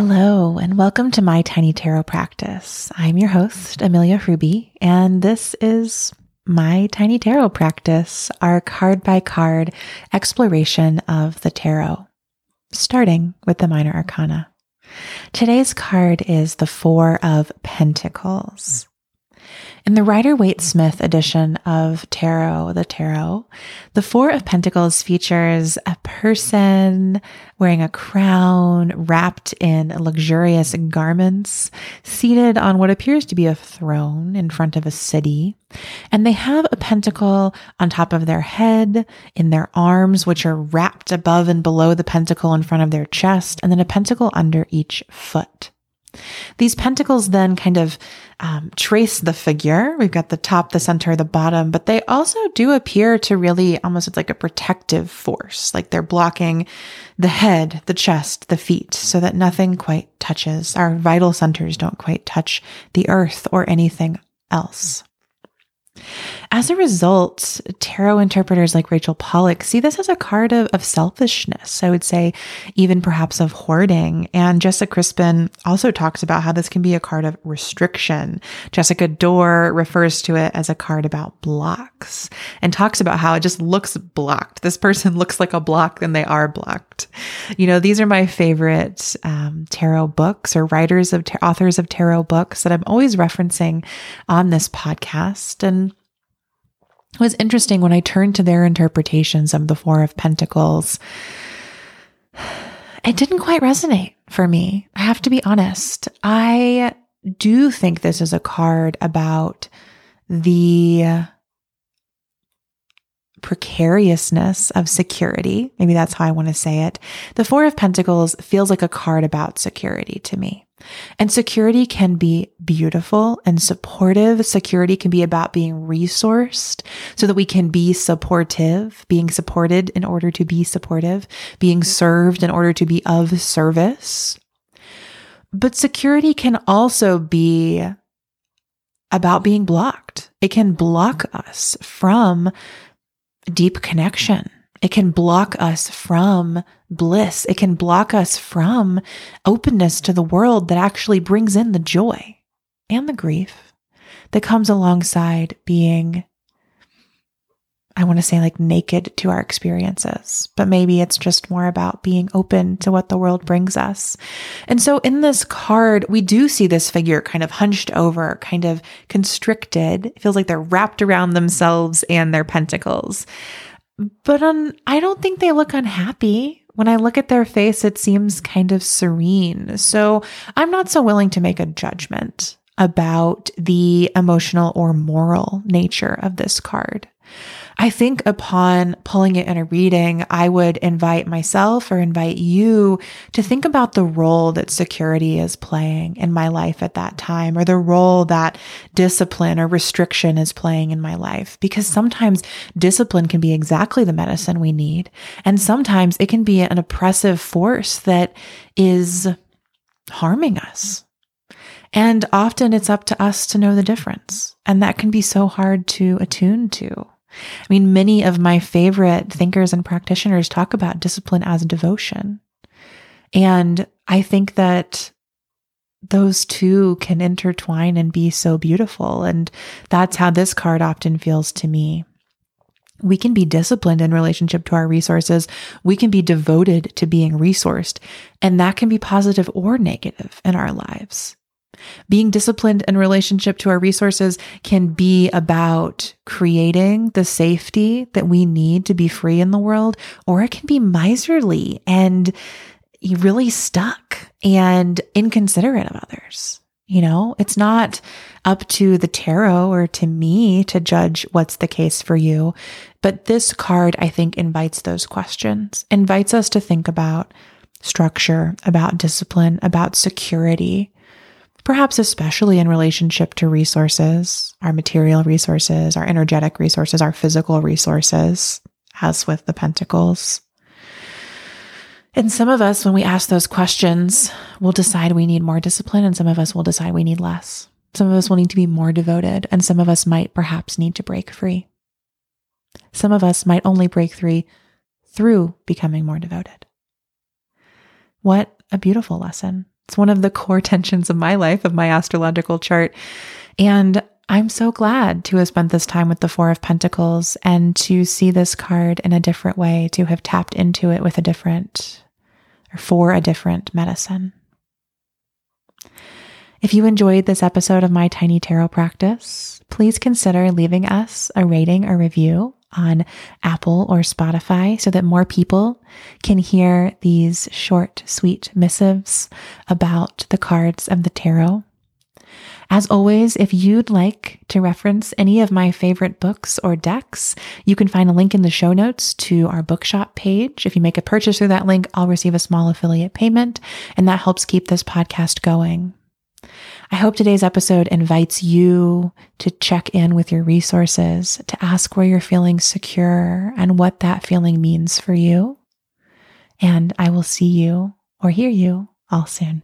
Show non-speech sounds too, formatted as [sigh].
Hello, and welcome to my tiny tarot practice. I'm your host, Amelia Ruby, and this is my tiny tarot practice, our card by card exploration of the tarot, starting with the minor arcana. Today's card is the Four of Pentacles. In the Rider Waite Smith edition of Tarot, the Tarot, the Four of Pentacles features a person wearing a crown, wrapped in luxurious garments, seated on what appears to be a throne in front of a city. And they have a pentacle on top of their head, in their arms, which are wrapped above and below the pentacle in front of their chest, and then a pentacle under each foot. These pentacles then kind of um, trace the figure. We've got the top, the center, the bottom, but they also do appear to really almost like a protective force, like they're blocking the head, the chest, the feet, so that nothing quite touches. Our vital centers don't quite touch the earth or anything else. As a result, tarot interpreters like Rachel Pollack see this as a card of, of selfishness, I would say, even perhaps of hoarding. And Jessica Crispin also talks about how this can be a card of restriction. Jessica Dore refers to it as a card about blocks and talks about how it just looks blocked. This person [laughs] looks like a block and they are blocked. You know, these are my favorite um, tarot books or writers of authors of tarot books that I'm always referencing on this podcast. And it was interesting when I turned to their interpretations of the Four of Pentacles. It didn't quite resonate for me. I have to be honest. I do think this is a card about the precariousness of security. Maybe that's how I want to say it. The Four of Pentacles feels like a card about security to me. And security can be beautiful and supportive. Security can be about being resourced so that we can be supportive, being supported in order to be supportive, being mm-hmm. served in order to be of service. But security can also be about being blocked. It can block mm-hmm. us from deep connection. It can block us from bliss. It can block us from openness to the world that actually brings in the joy and the grief that comes alongside being, I want to say, like naked to our experiences, but maybe it's just more about being open to what the world brings us. And so in this card, we do see this figure kind of hunched over, kind of constricted. It feels like they're wrapped around themselves and their pentacles. But I don't think they look unhappy. When I look at their face, it seems kind of serene. So I'm not so willing to make a judgment about the emotional or moral nature of this card. I think upon pulling it in a reading, I would invite myself or invite you to think about the role that security is playing in my life at that time, or the role that discipline or restriction is playing in my life. Because sometimes discipline can be exactly the medicine we need. And sometimes it can be an oppressive force that is harming us. And often it's up to us to know the difference. And that can be so hard to attune to. I mean, many of my favorite thinkers and practitioners talk about discipline as devotion. And I think that those two can intertwine and be so beautiful. And that's how this card often feels to me. We can be disciplined in relationship to our resources. We can be devoted to being resourced. And that can be positive or negative in our lives. Being disciplined in relationship to our resources can be about creating the safety that we need to be free in the world, or it can be miserly and really stuck and inconsiderate of others. You know, it's not up to the tarot or to me to judge what's the case for you. But this card, I think, invites those questions, invites us to think about structure, about discipline, about security, perhaps especially in relationship to resources, our material resources, our energetic resources, our physical resources, as with the pentacles. And some of us, when we ask those questions, will decide we need more discipline, and some of us will decide we need less. Some of us will need to be more devoted, and some of us might perhaps need to break free. Some of us might only break free through becoming more devoted. What a beautiful lesson It's one of the core [laughs] tensions of my life, of my astrological chart. And I'm so glad to have spent this time with the Four of Pentacles and to see this card in a different way, to have tapped into it with a different or for a different medicine. If you enjoyed this episode of my tiny tarot practice, please consider leaving us a rating or review on Apple or Spotify so that more people can hear these short, sweet missives about the cards of the tarot. As always, if you'd like to reference any of my favorite books or decks, you can find a link in the show notes to our bookshop page. If you make a purchase through that link, I'll receive a small affiliate payment, and that helps keep this podcast going. I hope today's episode invites you to check in with your resources, to ask where you're feeling secure and what that feeling means for you. And I will see you or hear you all soon.